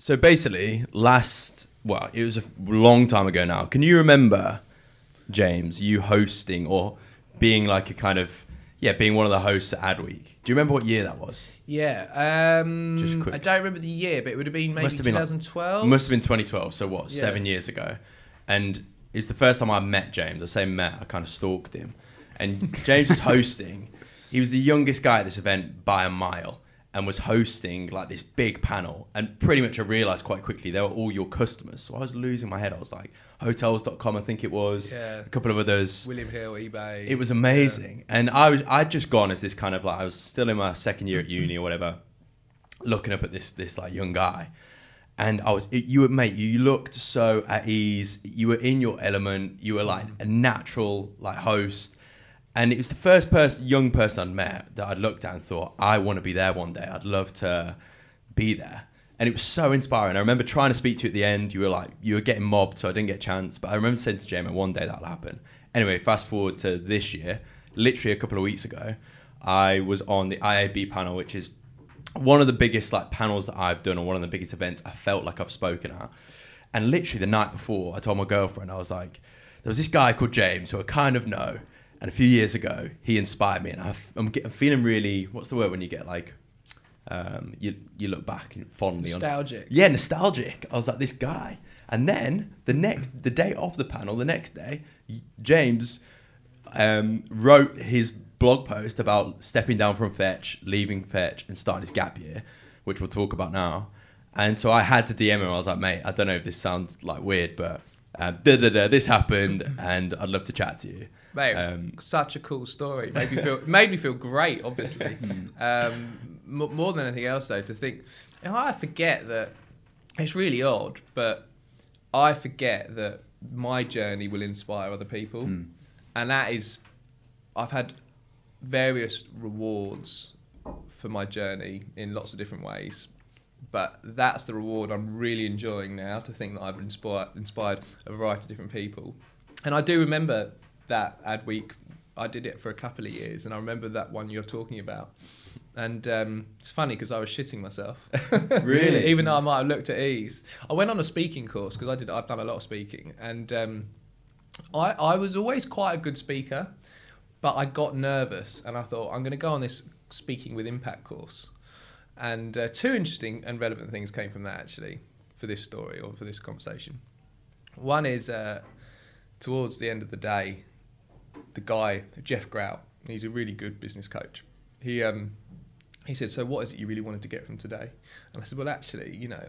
So basically, last well, it was a long time ago now. Can you remember, James, you hosting or being like a kind of yeah, being one of the hosts at Adweek? Do you remember what year that was? Yeah. Um, Just quick. I don't remember the year, but it would have been maybe Must have been like- 2012. Must have been 2012. So what? Yeah. Seven years ago, and it's the first time I met James. I say met. I kind of stalked him, and James was hosting. He was the youngest guy at this event by a mile, and was hosting like this big panel. And pretty much, I realized quite quickly they were all your customers. So I was losing my head. I was like, Hotels.com, I think it was. Yeah. A couple of others. William Hill, eBay. It was amazing, and I was I'd just gone as this kind of like I was still in my second year at uni or whatever, looking up at this this like young guy, and I was it, you were mate you looked so at ease, you were in your element, you were like mm. a natural like host, and it was the first person young person I'd met that I'd looked at and thought I want to be there one day, I'd love to be there. And it was so inspiring. I remember trying to speak to you at the end. You were like, you were getting mobbed, so I didn't get a chance. But I remember saying to Jamie, one day that'll happen. Anyway, fast forward to this year, literally a couple of weeks ago, I was on the IAB panel, which is one of the biggest like panels that I've done, or one of the biggest events I felt like I've spoken at. And literally the night before, I told my girlfriend, I was like, there was this guy called James who I kind of know, and a few years ago, he inspired me, and get, I'm feeling really, what's the word when you get like, um, you you look back and fondly on nostalgic. yeah, nostalgic. I was like, this guy. And then the next, the day of the panel, the next day, James um, wrote his blog post about stepping down from Fetch, leaving Fetch, and starting his gap year, which we'll talk about now. And so I had to DM him. I was like, mate, I don't know if this sounds like weird, but uh, this happened, and I'd love to chat to you. Mate, Um, such a cool story. Made me feel made me feel great. Obviously, Hmm. um, m- more than anything else, though, to think. I forget that it's really odd, but I forget that my journey will inspire other people, Hmm. and that is, I've had various rewards for my journey in lots of different ways. But that's the reward I'm really enjoying now to think that I've inspired, inspired a variety of different people. And I do remember that ad week. I did it for a couple of years, and I remember that one you're talking about. And um, it's funny because I was shitting myself. Really? Even though I might have looked at ease. I went on a speaking course because I did. I've done a lot of speaking, and um, I I was always quite a good speaker, but I got nervous, and I thought I'm going to go on this speaking with impact course. And uh, two interesting and relevant things came from that actually for this story or for this conversation. One is uh, towards the end of the day, the guy Jeff Grout, he's a really good business coach. He um, he said, "So what is it you really wanted to get from today?" And I said, "Well, actually, you know,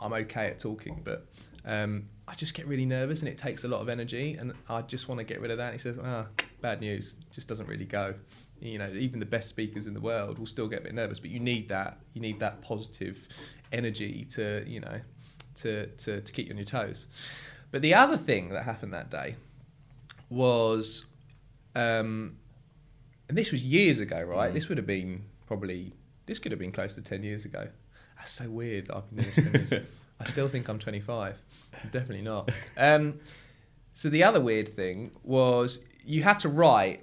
I'm okay at talking, but um, I just get really nervous and it takes a lot of energy, and I just want to get rid of that." And he said, "Ah, bad news. It just doesn't really go. You know, even the best speakers in the world will still get a bit nervous, but you need that. You need that positive energy to, you know, to to, to keep you on your toes." But the other thing that happened that day was, um, and this was years ago, right? This would have been probably this could have been close to ten years ago. That's so weird. That I've been doing this ten years. I still think I'm 25. I'm definitely not. Um, so the other weird thing was you had to write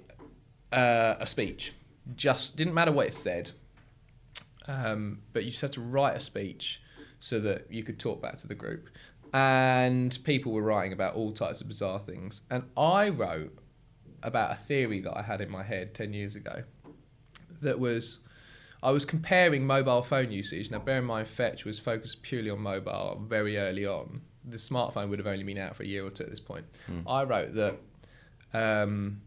uh, a speech. Just didn't matter what it said, um, but you just had to write a speech so that you could talk back to the group. And people were writing about all types of bizarre things. And I wrote about a theory that I had in my head 10 years ago that was I was comparing mobile phone usage. Now, bear in mind, Fetch was focused purely on mobile very early on. The smartphone would have only been out for a year or two at this point. I wrote that um,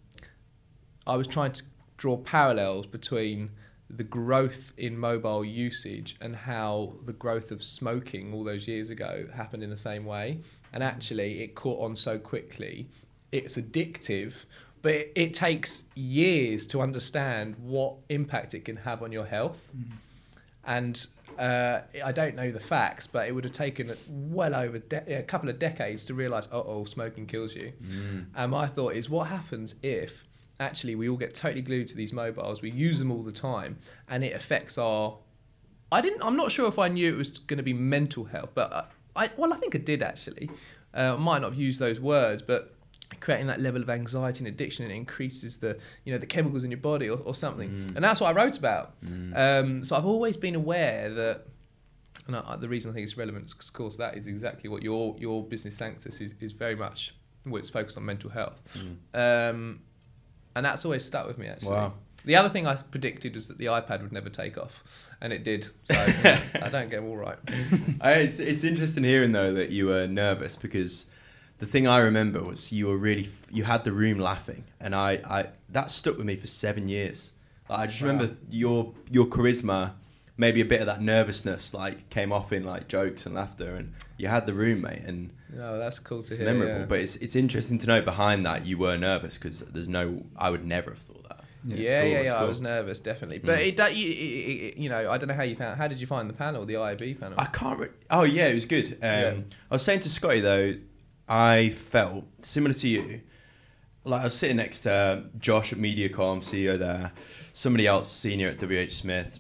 I was trying to draw parallels between the growth in mobile usage and how the growth of smoking all those years ago happened in the same way. And actually, it caught on so quickly. It's addictive, but it, it takes years to understand what impact it can have on your health. And uh, I don't know the facts, but it would have taken well over de- a couple of decades to realise, oh, oh, smoking kills you. And my thought is, what happens if actually we all get totally glued to these mobiles, we use them all the time, and it affects our. I didn't. I'm not sure if I knew it was going to be mental health, but I, I well, I think I did actually. Uh, I might not have used those words, but creating that level of anxiety and addiction and it increases the you know the chemicals in your body or, or something and that's what i wrote about um, so i've always been aware that and I, the reason I think it's relevant is of course that is exactly what your your business sanctus is, is very much well, it's focused on mental health, um, and that's always stuck with me actually. Wow. The other thing I predicted was that the iPad would never take off, and it did. So I don't get all right. I, it's, it's interesting hearing though that you were nervous because the thing I remember was you were really you had the room laughing, and I, I that stuck with me for seven years. Like, I just Wow. remember your your charisma, maybe a bit of that nervousness like came off in like jokes and laughter, and you had the room, mate, and No, that's cool to it's hear. memorable. yeah. But it's it's interesting to know behind that you were nervous because there's no I would never have thought that. Yeah, yeah, cool, yeah. it's I was nervous, definitely. But Mm. it, you, it, it, you know, I don't know how you found. How did you find the panel, the IAB panel? I can't. Re- oh yeah, it was good. Um, Yeah. I was saying to Scotty though, I felt similar to you. Like I was sitting next to Josh at MediaCom, CEO there, somebody else senior at WH Smith,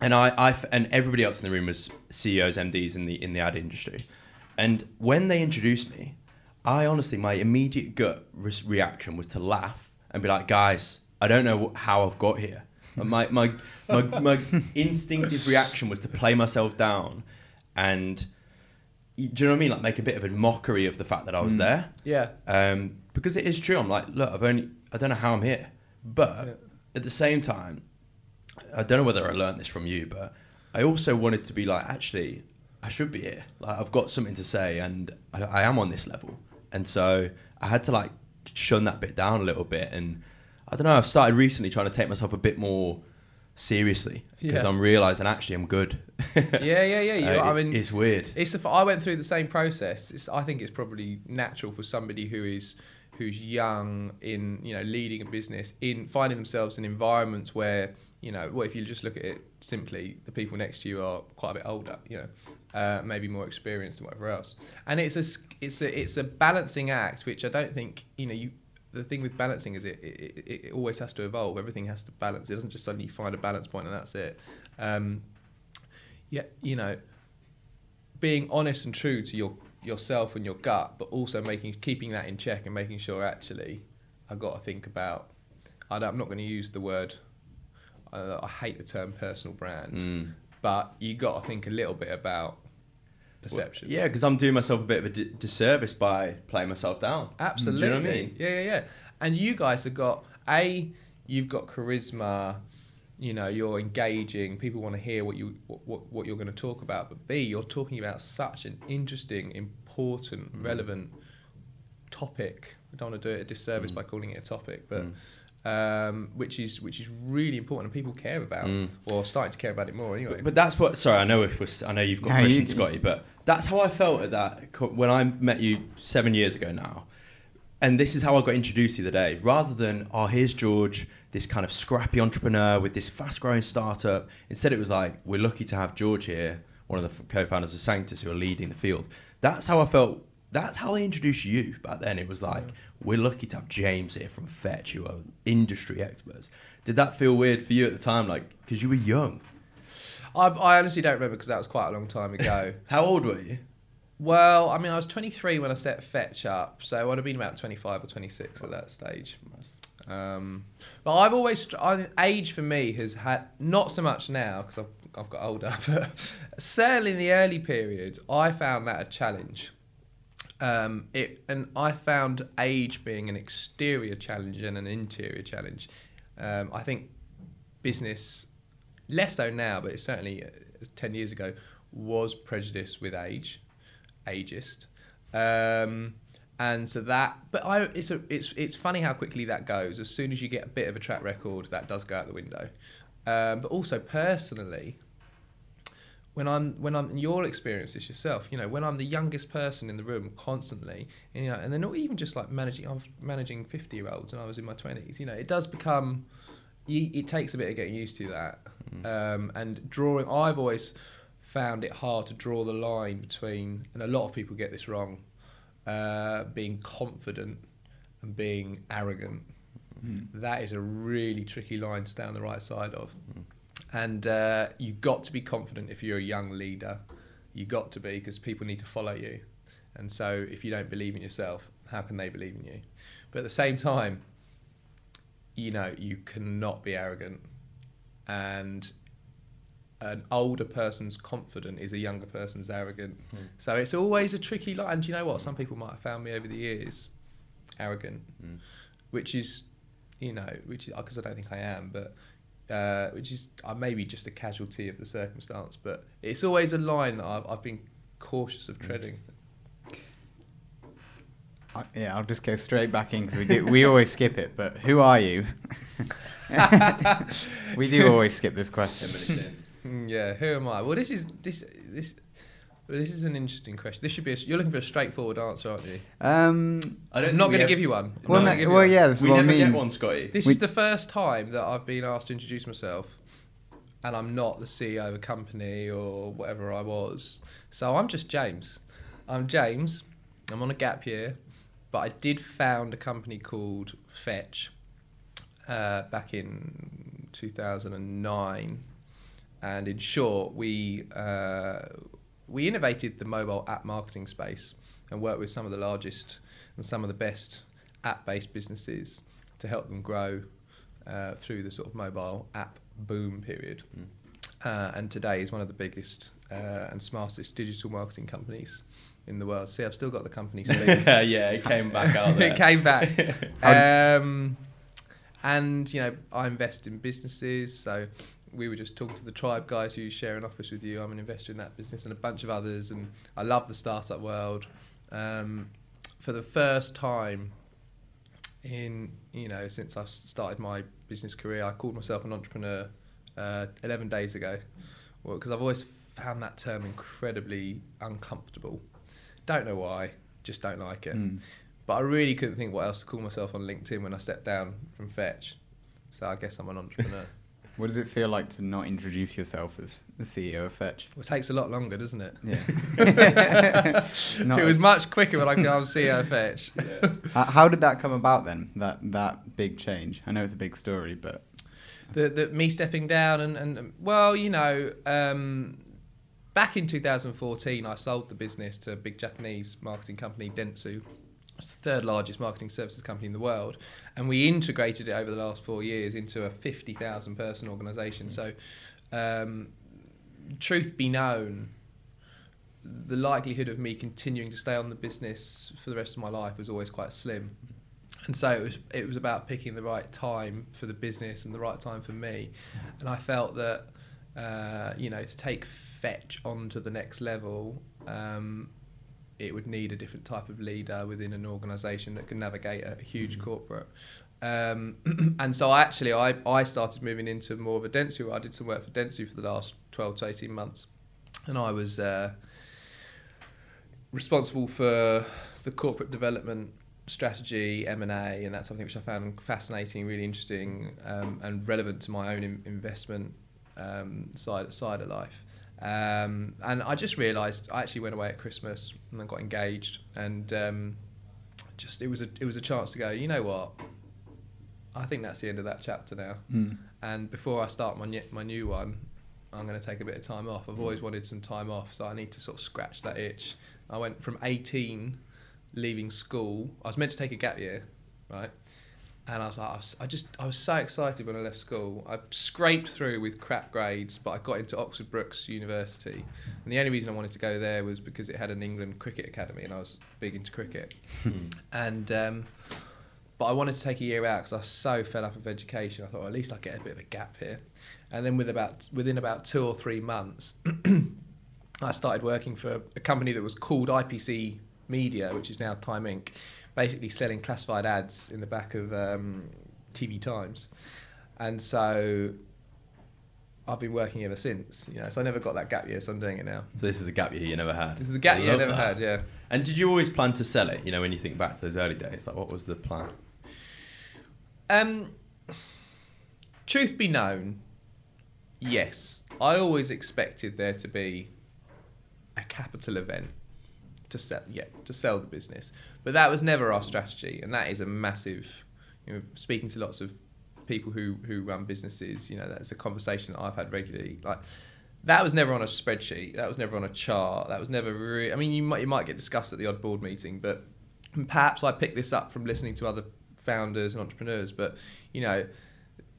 and I, I and everybody else in the room was CEOs, MDs in the in the ad industry. And when they introduced me, I honestly, my immediate gut re- reaction was to laugh and be like, guys, I don't know how I've got here. And My, my, my, my instinctive reaction was to play myself down and, do you know what I mean? Like make a bit of a mockery of the fact that I was Mm. there. yeah, Um, because it is true. I'm like, look, I've only, I don't know how I'm here. But Yeah. at the same time, I don't know whether I learned this from you, but I also wanted to be like, actually, I should be here. Like, I've got something to say, and I, I am on this level. And so I had to like shun that bit down a little bit. And I don't know. I've started recently trying to take myself a bit more seriously because Yeah. I'm realizing actually I'm good. yeah, yeah, yeah. You, Uh, I mean, it's weird. It's a, I went through the same process. It's, I think it's probably natural for somebody who is who's young in you know leading a business in finding themselves in environments where you know well if you just look at it simply the people next to you are quite a bit older you know uh, maybe more experienced and whatever else. And it's a it's a it's a balancing act which I don't think you know you the thing with balancing is it, it, it, it always has to evolve. Everything has to balance. It doesn't just suddenly find a balance point and that's it. Um, yeah you know being honest and true to your yourself and your gut, but also making keeping that in check and making sure actually I've got to think about. I don't, I'm not going to use the word. Uh, I hate the term personal brand, Mm. but you got to think a little bit about perception. Yeah, because I'm doing myself a bit of a disservice by playing myself down. Absolutely. Do you know what I mean? Yeah, yeah, yeah. And you guys have got a, you've got charisma. You know, you're engaging. People want to hear what you what, what, what you're going to talk about. But B, you're talking about such an interesting, important, Mm. relevant topic. I don't want to do it a disservice Mm. by calling it a topic, but. Mm. Um, which is which is really important and people care about Mm. or starting to care about it more anyway. But, but that's what. Sorry, I know if we're, I know you've got No, you- questions, Scotty, but that's how I felt at that co- when I met you seven years ago now. And this is how I got introduced the other day. Rather than oh, here's George, this kind of scrappy entrepreneur with this fast-growing startup. Instead, it was like we're lucky to have George here, one of the co-founders of Sanctus, who are leading the field. That's how I felt. That's how they introduced you back then. It was like Yeah. we're lucky to have James here from Fetch, who are industry experts. Did that feel weird for you at the time, like because you were young? I, I honestly don't remember because that was quite a long time ago. How old were you? Well, I mean, I was 23 when I set Fetch up, so I'd have been about 25 or 26 at that stage. Um, but I've always, I, age for me has had, not so much now because I've, I've got older, but certainly in the early periods, I found that a challenge. Um, it and I found age being an exterior challenge and an interior challenge. Um, I think business, less so now, but it certainly uh, ten years ago was prejudiced with age, ageist, um, and so that. But I, it's a, it's it's funny how quickly that goes. As soon as you get a bit of a track record, that does go out the window. Um, but also personally, when I'm when I'm and you'll experience this yourself, you know, when I'm the youngest person in the room constantly, and, you know, and they're not even just like managing. I was managing fifty year olds, and I was in my twenties. You know, it does become. You, it takes a bit of getting used to that, um, and drawing. I've always found it hard to draw the line between, and a lot of people get this wrong, uh, being confident and being arrogant. That is a really tricky line to stay on the right side of. And uh, you got to be confident if you're a young leader. You've got to be because people need to follow you. And so if you don't believe in yourself, how can they believe in you? But at the same time, you know, you cannot be arrogant. And an older person's confident is a younger person's arrogant. Hmm. So it's always a tricky line. And do you know what? Some people might have found me over the years arrogant, Mm. which is, you know, which is because I don't think I am, but uh, which is uh, maybe just a casualty of the circumstance. But it's always a line that I've, I've been cautious of treading. I, yeah, I'll just go straight back in because we do. We always skip it. But who are you? we do always skip this question. Minutes in. Mm, Yeah, who am I? Well, this is this this. Well, this is an interesting question. This should be. A, you're looking for a straightforward answer, aren't you? Um, I don't I'm not think we going to give you one. Well, no, gonna you well, one. yeah, that's We what I never mean. get one, Scotty. This We- is the first time that I've been asked to introduce myself, and I'm not the CEO of a company or whatever I was. So I'm just James. I'm James. I'm on a gap year, but I did found a company called Fetch uh, back in 2009, and in short, we uh, we innovated the mobile app marketing space and worked with some of the largest and some of the best app-based businesses to help them grow uh, through the sort of mobile app boom period. Mm. Uh, and today is one of the biggest uh, and smartest digital marketing companies in the world. See, I've still got the company yeah, it came back out there. it came back. Um, and you know, I invest in businesses. So we were just talking to the tribe guys who share an office with you. I'm an investor in that business and a bunch of others. And I love the startup world. Um, for the first time in you know since I've started my business career, I called myself an entrepreneur uh, 11 days ago. Well, because I've always found that term incredibly uncomfortable. Don't know why, just don't like it. Mm. But I really couldn't think what else to call myself on LinkedIn when I stepped down from Fetch. So I guess I'm an entrepreneur. What does it feel like to not introduce yourself as the CEO of Fetch? well, it takes a lot longer, doesn't it? Yeah. It was much quicker when I go, I'm CEO of Fetch. How- How did that come about then? That that big change. I know it's a big story, but the, the me stepping down and, and well, you know, um, back in 2014, I sold the business to a big Japanese marketing company, Dentsu. It's the third largest marketing services company in the world, and we integrated it over the last four years into a 50,000 person organisation. So, um, truth be known, the likelihood of me continuing to stay on the business for the rest of my life was always quite slim. And so it was it was about picking the right time for the business and the right time for me. And I felt that uh, you know to take fetch on to the next level, um, it would need a different type of leader within an organisation that can navigate a huge corporate. Um, and so I actually I, I started moving into more of a Dentsu. I did some work for Dentsu for the last 12 to 18 months. And I was uh, responsible for the corporate development strategy, M and A, and that's something which I found fascinating, really interesting, um, and relevant to my own in- investment um, side side of life. Um, and I just realised I actually went away at Christmas and I got engaged, and um, just it was a it was a chance to go. You know what? I think that's the end of that chapter now. mm. And before I start my ny- my new one, I'm going to take a bit of time off. I've always wanted some time off, so I need to sort of scratch that itch. I went from 18, leaving school. I was meant to take a gap year, right? And I was like, I, was, I just, I was so excited when I left school. I scraped through with crap grades, but I got into Oxford Brookes University. And the only reason I wanted to go there was because it had an England cricket academy, and I was big into cricket. and um, but I wanted to take a year out because I was so fed up of education. I thought well, at least I get a bit of a gap here. And then with about within about two or three months, I started working for a company that was called IPC Media, which is now Time Inc. Basically selling classified ads in the back of um, TV Times, and so I've been working ever since. You know, so I never got that gap year, so I'm doing it now. So this is the gap year you never had. This is the gap I year I never that. had. Yeah. And did you always plan to sell it? You know, when you think back to those early days, like what was the plan? Um, truth be known, yes, I always expected there to be a capital event to sell, yeah, to sell the business, but that was never our strategy, and that is a massive. You know, speaking to lots of people who who run businesses, you know, that's a conversation that I've had regularly. Like, that was never on a spreadsheet. That was never on a chart. That was never really. I mean, you might you might get discussed at the odd board meeting, but perhaps I picked this up from listening to other founders and entrepreneurs. But you know,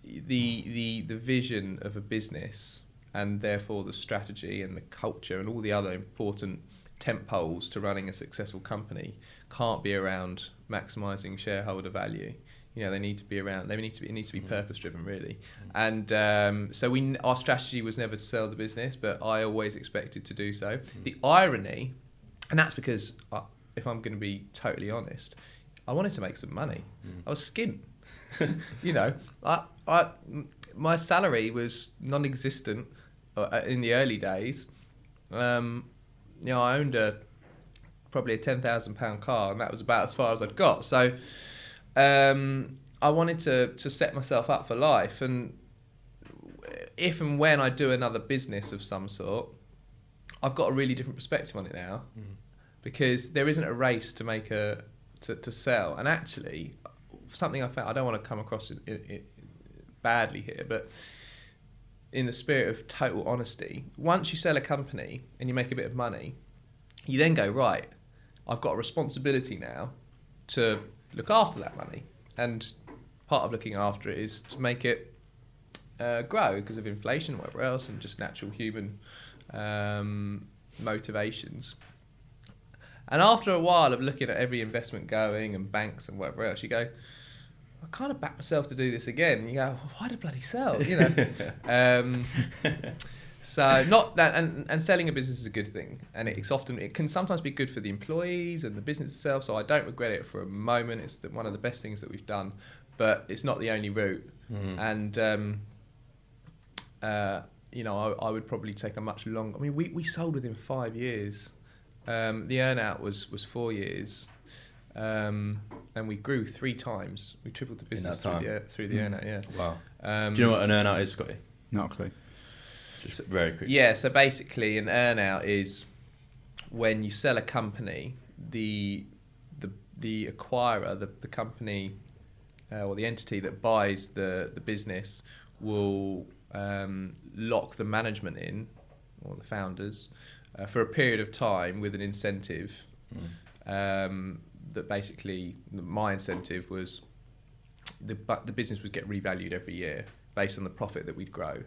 the the the vision of a business and therefore the strategy and the culture and all the other important tent poles to running a successful company can't be around maximizing shareholder value. You know, they need to be around. They need to be. It needs to be Mm. purpose driven, really. And um, so we, our strategy was never to sell the business, but I always expected to do so. The irony, and that's because I, if I'm going to be totally honest, I wanted to make some money. I was skint. you know, I, I, my salary was non-existent uh, in the early days. Um, you know, I owned a probably a ten thousand pound car, and that was about as far as I'd got. So, um, I wanted to to set myself up for life, and if and when I do another business of some sort, I've got a really different perspective on it now, because there isn't a race to make a to, to sell, and actually, something I found I don't want to come across it, it, it badly here, but in the spirit of total honesty, once you sell a company and you make a bit of money, you then go right. I've got a responsibility now to look after that money, and part of looking after it is to make it uh, grow because of inflation whatever else, and just natural human um, motivations. And after a while of looking at every investment going and banks and whatever else, you go, I kind of back myself to do this again. And you go, why the bloody sell? You know. um, so not that, and, and selling a business is a good thing, and it's often it can sometimes be good for the employees and the business itself. So I don't regret it for a moment. It's the, one of the best things that we've done, but it's not the only route. Mhm. And um, uh, you know, I, I would probably take a much longer. I mean, we, we sold within five years. Um, the earnout was was four years, um, and we grew three times. We tripled the that business through the, through the Mm. earnout. Yeah. Wow. Um, Do you know what an earnout is, Scotty? Not a clue. Just very quick. Yeah, so basically, an earnout is when you sell a company, the the the acquirer, the, the company uh, or the entity that buys the the business will um, lock the management in or the founders uh, for a period of time with an incentive. Um, that basically, my incentive was the bu- the business would get revalued every year based on the profit that we'd grow.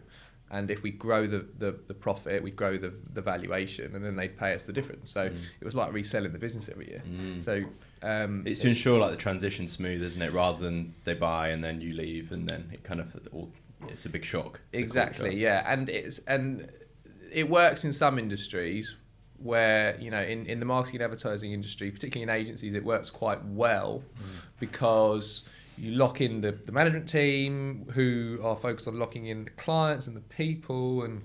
And if we grow the, the, the profit, we'd grow the, the valuation, and then they'd pay us the difference. So Mm. it was like reselling the business every year. Mm. So um, It's to ensure like the transition smooth, isn't it? Rather than they buy and then you leave and then it kind of all. It's a big shock. exactly yeah and it's and it works in some industries where you know in, in the marketing and advertising industry particularly in agencies it works quite well because you lock in the, the management team who are focused on locking in the clients and the people and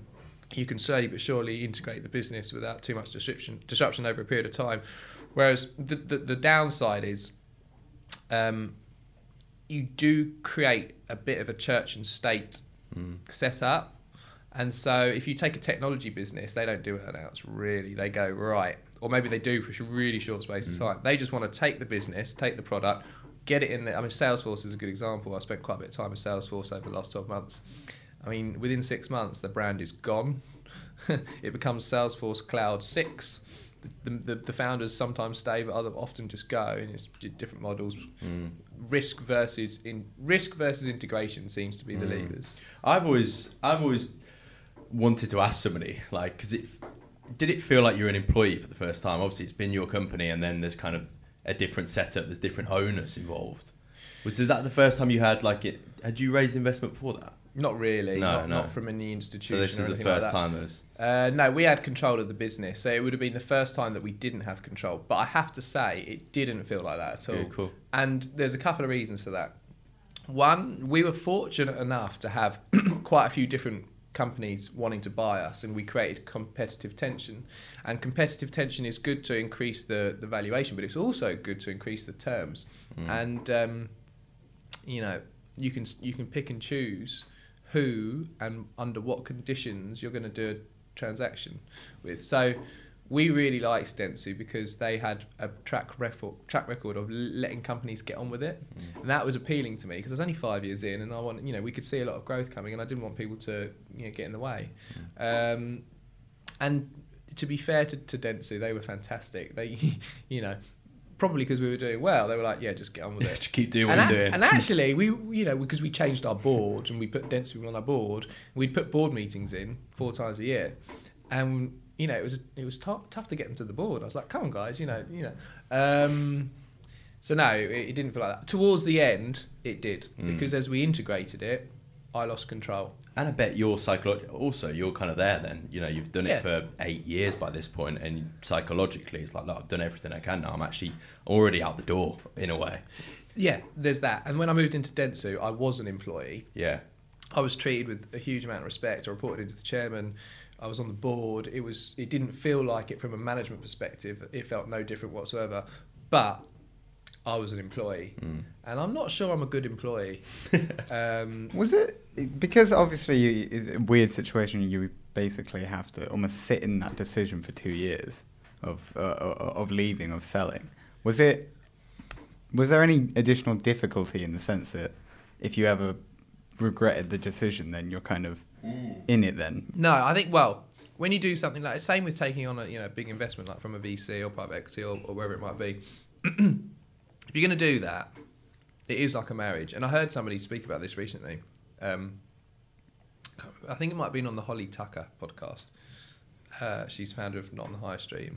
you can slowly but surely integrate the business without too much disruption disruption over a period of time whereas the, the, the downside is um, you do create a bit of a church and state Mm. set up. And so if you take a technology business, they don't do earnouts really. They go, right, or maybe they do for a really short space of Mm. time. They just want to take the business, take the product, get it in there. I mean, Salesforce is a good example. I spent quite a bit of time with Salesforce over the last 12 months. I mean, within six months, the brand is gone. it becomes Salesforce Cloud 6. The, the, the founders sometimes stay, but other often just go, and it's different models. Mm. Risk versus in risk versus integration seems to be the Mm. levers. I've always, I've always wanted to ask somebody like, because it did it feel like you're an employee for the first time? Obviously, it's been your company, and then there's kind of a different setup. There's different owners involved. Was that the first time you had like it? Had you raised investment before that? Not really. No, not, no. not from any institution So this or is the first like that. time. Uh, no, we had control of the business, so it would have been the first time that we didn't have control. But I have to say, it didn't feel like that at all. Cool. And there's a couple of reasons for that. One, we were fortunate enough to have quite a few different companies wanting to buy us, and we created competitive tension. And competitive tension is good to increase the, the valuation, but it's also good to increase the terms. Mm. And um, you know, you can you can pick and choose who and under what conditions you're going to do a transaction with. So we mm. really liked Dentsu because they had a track record track record of letting companies get on with it, mm. and that was appealing to me because I was only five years in, and I want you know we could see a lot of growth coming, and I didn't want people to you know get in the way. Mm. Um, and to be fair to, to Dentsu, they were fantastic. They, you know, probably because we were doing well, they were like, "Yeah, just get on with it." Just keep doing what and, you're a- doing. and actually, we you know because we changed our board and we put Dentsu people on our board, we'd put board meetings in four times a year, and you know it was it was tough, tough to get them to the board. I was like, "Come on, guys, you know, you know." Um, so no, it, it didn't feel like that. Towards the end, it did Mm. because as we integrated it, I lost control. And I bet you're psychological. Also, you're kind of there. Then you know you've done Yeah. it for eight years by this point, and psychologically, it's like, look, I've done everything I can now. I'm actually already out the door in a way. Yeah, there's that. And when I moved into Dentsu, I was an employee. Yeah, I was treated with a huge amount of respect. I reported into the chairman. I was on the board. It was. It didn't feel like it from a management perspective. It felt no different whatsoever. But I was an employee, Mm. and I'm not sure I'm a good employee. um, Was it because obviously you, it's a weird situation? You basically have to almost sit in that decision for two years of uh, of leaving of selling. Was it? Was there any additional difficulty in the sense that if you ever regretted the decision, then you're kind of in it then? no, I think well, when you do something like the same with taking on a you know big investment like from a VC or private equity or, or wherever it might be. if you're going to do that, it is like a marriage. And I heard somebody speak about this recently. Um, I think it might have been on the Holly Tucker podcast. Uh, she's founder of Not on the High Street.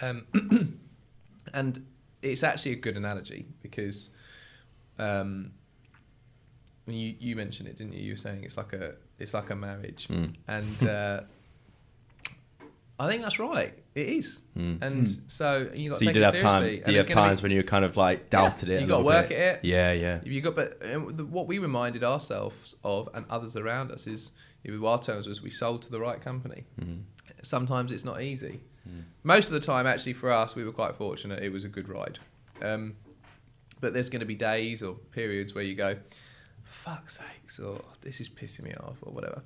Um, and it's actually a good analogy because um, when you, you mentioned it, didn't you? You were saying it's like a it's like a marriage, Mm. and uh, I think that's right. It is, Mm. and Mm. so you got so to you take did it have time. seriously. Do you have gonna be- times when you kind of like doubted it? you a got to work bit? at it. Yeah, yeah. You got, but the- what we reminded ourselves of and others around us is, with our terms, was we sold to the right company. Mm. Sometimes it's not easy. Mm. Most of the time, actually, for us, we were quite fortunate. It was a good ride. Um, but there's going to be days or periods where you go, for fuck's sakes, or this is pissing me off, or whatever.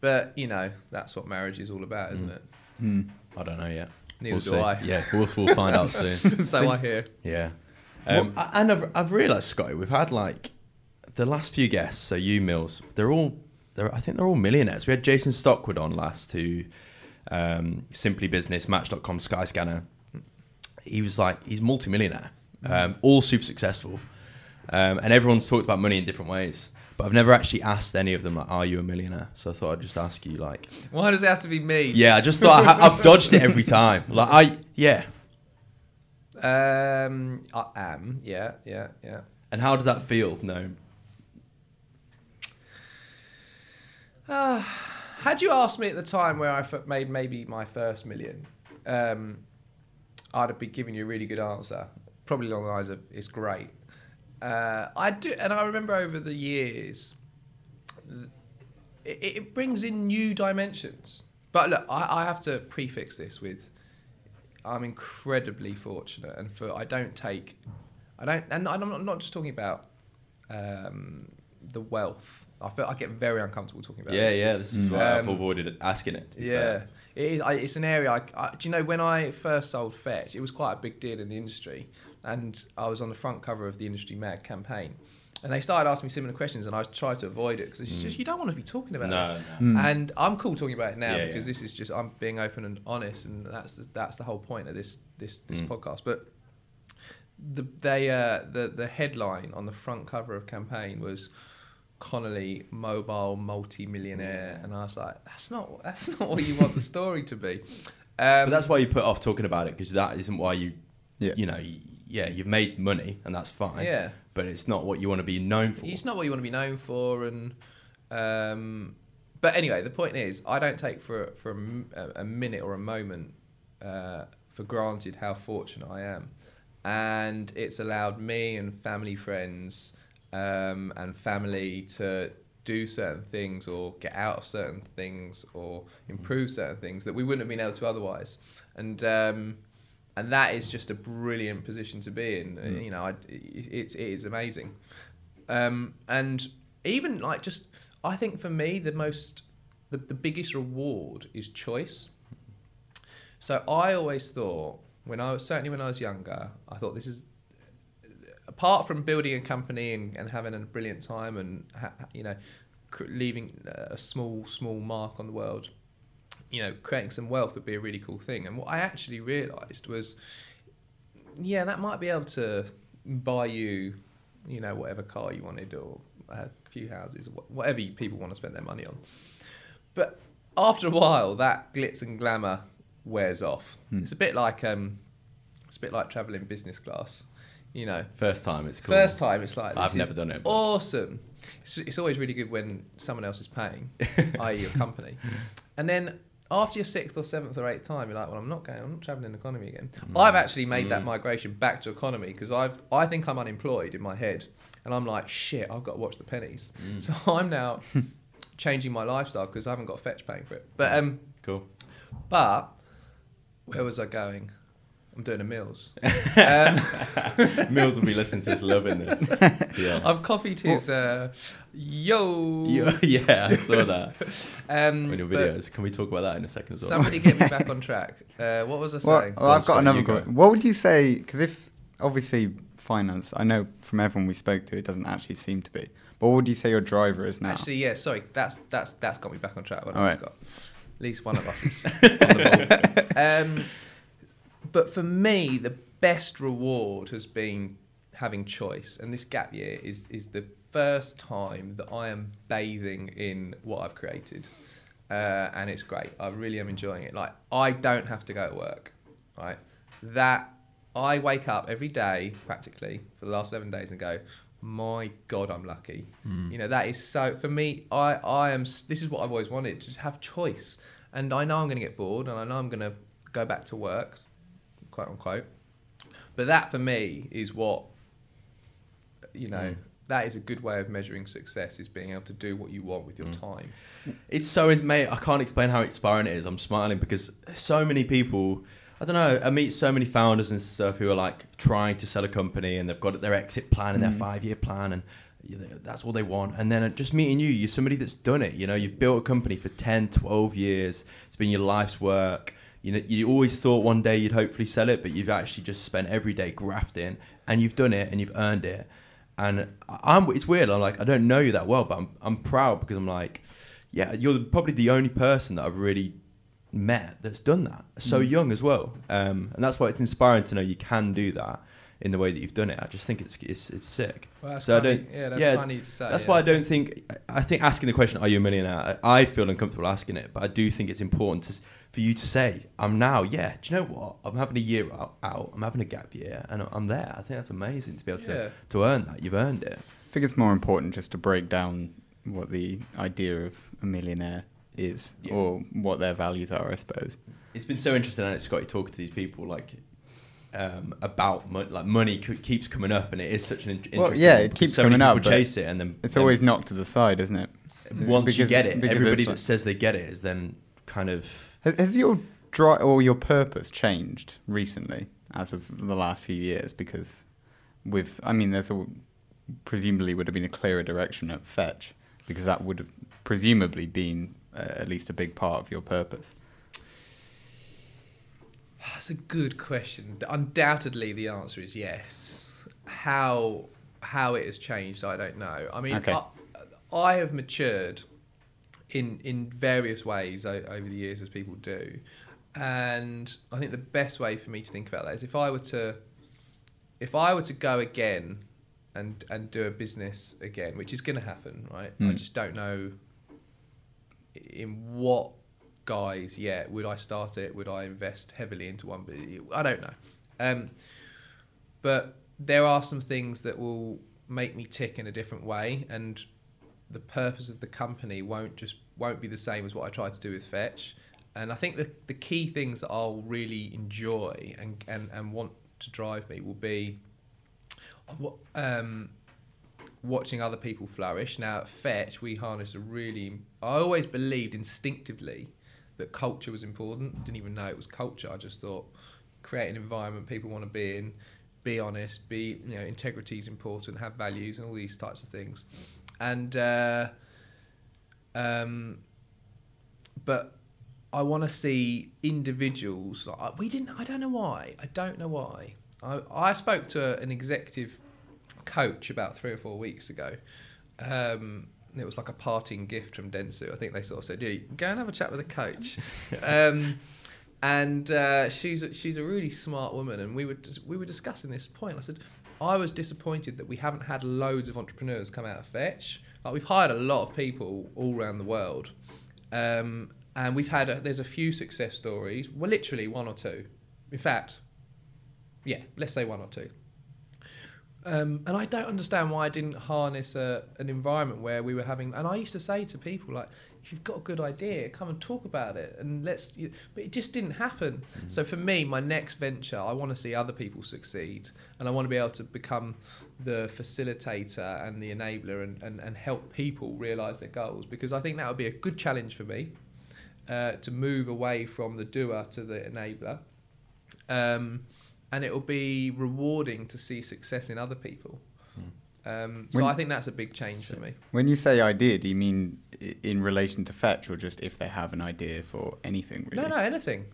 But you know, that's what marriage is all about, isn't Mm. it? Hmm. I don't know yet. Neither we'll do see. I. Yeah, we'll, we'll find out soon. so I hear. Yeah. Um, a- and I've, I've realised, Scotty, we've had like the last few guests. So you, Mills, they're all, they're, I think they're all millionaires. We had Jason Stockwood on last, who um, Simply Business, Match.com, Skyscanner. He was like, he's multimillionaire, um, all super successful, um, and everyone's talked about money in different ways. But I've never actually asked any of them like, "Are you a millionaire?" So I thought I'd just ask you, like, Why does it have to be me? yeah, I just thought I ha- I've dodged it every time. Like, I yeah. Um, I am. Yeah, yeah, yeah. And how does that feel? No, Uh, had you asked me at the time where I f- made maybe my first million, um, I'd have been giving you a really good answer. Probably along the lines of "It's great." Uh, I do, and I remember over the years, it, it brings in new dimensions. But look, I, I have to prefix this with, I'm incredibly fortunate, and for I don't take, I don't, and I'm not, not just talking about um, the wealth. I feel I get very uncomfortable talking about. Yeah, this. yeah. This is Mm. why I've Um, avoided asking it. Yeah, fair. it is. I, it's an area. I, I, do you know when I first sold Fetch, it was quite a big deal in the industry, and I was on the front cover of the Industry Mag campaign, and they started asking me similar questions, and I tried to avoid it because it's Mm. just you don't want to be talking about No, this. no. Mm. And I'm cool talking about it now Yeah, because yeah. this is just I'm being open and honest, and that's the, that's the whole point of this this this Mm. podcast. But the they uh, the the headline on the front cover of campaign was Connelly mobile multi-millionaire, and I was like, that's not that's not what you want the story to be. Um, but that's why you put off talking about it because that isn't why you, Yeah. you know, y- yeah, you've made money and that's fine. yeah. But it's not what you want to be known for. It's not what you want to be known for, and um, but anyway, the point is, I don't take for for a a, a minute or a moment uh, for granted how fortunate I am, and it's allowed me and family, friends, um, and family to do certain things or get out of certain things or improve certain things that we wouldn't have been able to otherwise, and. Um, and that is just a brilliant position to be in. Uh, Mm. You know, I, it, it is amazing. Um, and even like just, I think for me the most, the, the biggest reward is choice. So I always thought when I was certainly when I was younger, I thought this is apart from building a company and, and having a brilliant time and ha, you know leaving a small small mark on the world you know creating some wealth would be a really cool thing and what i actually realized was yeah, that might be able to buy you, you know, whatever car you wanted or a few houses, or whatever people want to spend their money on. But after a while, that glitz and glamour wears off. It's a bit like um, it's a bit like traveling business class. You know, First time, it's cool. first time it's like I've never done it, but- Awesome. It's, it's always really good when someone else is paying, i.e. your company, and then after your sixth or seventh or eighth time, you're like, well, I'm not going, I'm not traveling in economy again. Mm. I've actually made that migration back to economy because I've, I think I'm unemployed in my head, and I'm like, shit, I've got to watch the pennies. Mm. So I'm now changing my lifestyle because I haven't got fetch paying for it. But um, Cool. but where was I going? I'm doing a Mills. um, Mills will be listening to this, loving this. Yeah. I've copied his uh, yo. yeah, yeah, I saw that Um, in your videos. Can we talk about that in a second as well? Somebody get me back on track. Uh, what was I saying? well, Go on, I've got another you go. What would you say? Because if obviously finance, I know from everyone we spoke to, it doesn't actually seem to be. But what would you say your driver is now? Actually, yeah. Sorry, that's that's that's got me back on track. What All I've right. got. At least one of us is on the ball. Um, but for me, the best reward has been having choice, and this gap year is is the first time that I am bathing in what I've created, uh, and it's great. I really am enjoying it. Like I don't have to go to work, right? That I wake up every day practically for the last eleven days and go, my God, I'm lucky. You know that is so for me. I I am. This is what I've always wanted to have choice, and I know I'm going to get bored, and I know I'm going to go back to work, quote unquote. But that for me is what you know. Mm. That is a good way of measuring success: is being able to do what you want with your Mm. time. It's so, mate, I can't explain how inspiring it is. I'm smiling because so many people, I don't know, I meet so many founders and stuff who are like trying to sell a company and they've got their exit plan and their five year plan and that's all they want. And then just meeting you, you're somebody that's done it. You know, you've built a company for 10, 12 years, it's been your life's work. You know, you always thought one day you'd hopefully sell it, but you've actually just spent every day grafting and you've done it and you've earned it. And I'm, it's weird. I'm like, I don't know you that well, but I'm, I'm proud because I'm like, yeah, you're probably the only person that I've really met that's done that so young as well. Um, and that's why it's inspiring to know you can do that in the way that you've done it. I just think it's it's, it's sick. Well, that's so I don't, Yeah, that's yeah, funny to say. That's yeah. why I don't think. I think asking the question, "Are you a millionaire?" I I feel uncomfortable asking it, but I do think it's important to, for you to say, "I'm now." Yeah. Do you know what? I'm having a year out. out I'm having a gap year, and I'm there. I think that's amazing to be able to Yeah. to earn that. You've earned it. I think it's more important just to break down what the idea of a millionaire is Yeah. or what their values are, I suppose. It's been so interesting, and it's Scotty talking to these people like. Um, about money, like money c- keeps coming up, and it is such an in- interesting. Well, yeah, it keeps so coming up, people but chase it, and then It's then always knocked to the side, isn't it? once you get it, everybody that like- says they get it is then kind of Has, your dri or your purpose changed recently as of the last few years? Because with, I mean, there's a presumably would have been a clearer direction at Fetch because that would have presumably been uh, at least a big part of your purpose. That's a good question. Undoubtedly, the answer is yes. How how it has changed, I don't know. I mean, Okay. I, I have matured in in various ways o- over the years, as people do, and I think the best way for me to think about that is if I were to if I were to go again and and do a business again, which is going to happen, right? I Mm. just don't know in what guise yet. Would I start it? Would I invest heavily into one? But I don't know. Um, but there are some things that will make me tick in a different way, and the purpose of the company won't just won't be the same as what I tried to do with Fetch. And I think the the key things that I'll really enjoy and and, and want to drive me will be um, watching other people flourish. Now at Fetch, we harness a really. I always believed instinctively that culture was important. Didn't even know it was culture. I just thought create an environment people want to be in, be honest, be you know integrity is important, have values, and all these types of things. And uh, um, but I want to see individuals. Like we didn't. I don't know why. I don't know why. I I spoke to an executive coach about three or four weeks ago. Um, it was like a parting gift from Dentsu. I think they sort of said, "Yeah, go and have a chat with a coach." um, and uh, she's a, she's a really smart woman. And we were we were discussing this point. I said I was disappointed that we haven't had loads of entrepreneurs come out of Fetch. Like we've hired a lot of people all around the world, um, and we've had a, there's a few success stories. Well, literally one or two. In fact, yeah, let's say one or two. Um, and I don't understand why I didn't harness a, an environment where we were having. And I used to say to people like, if you've got a good idea, come and talk about it, and let's. You, but it just didn't happen. So for me, my next venture, I want to see other people succeed, and I want to be able to become the facilitator and the enabler, and, and, and help people realize their goals. Because I think that would be a good challenge for me uh, to move away from the doer to the enabler. Um, and it will be rewarding to see success in other people. Hmm. Um, so When- I think that's a big change for me. When you say idea, do you mean in relation to Fetch, or just if they have an idea for anything? Really? No, no, anything,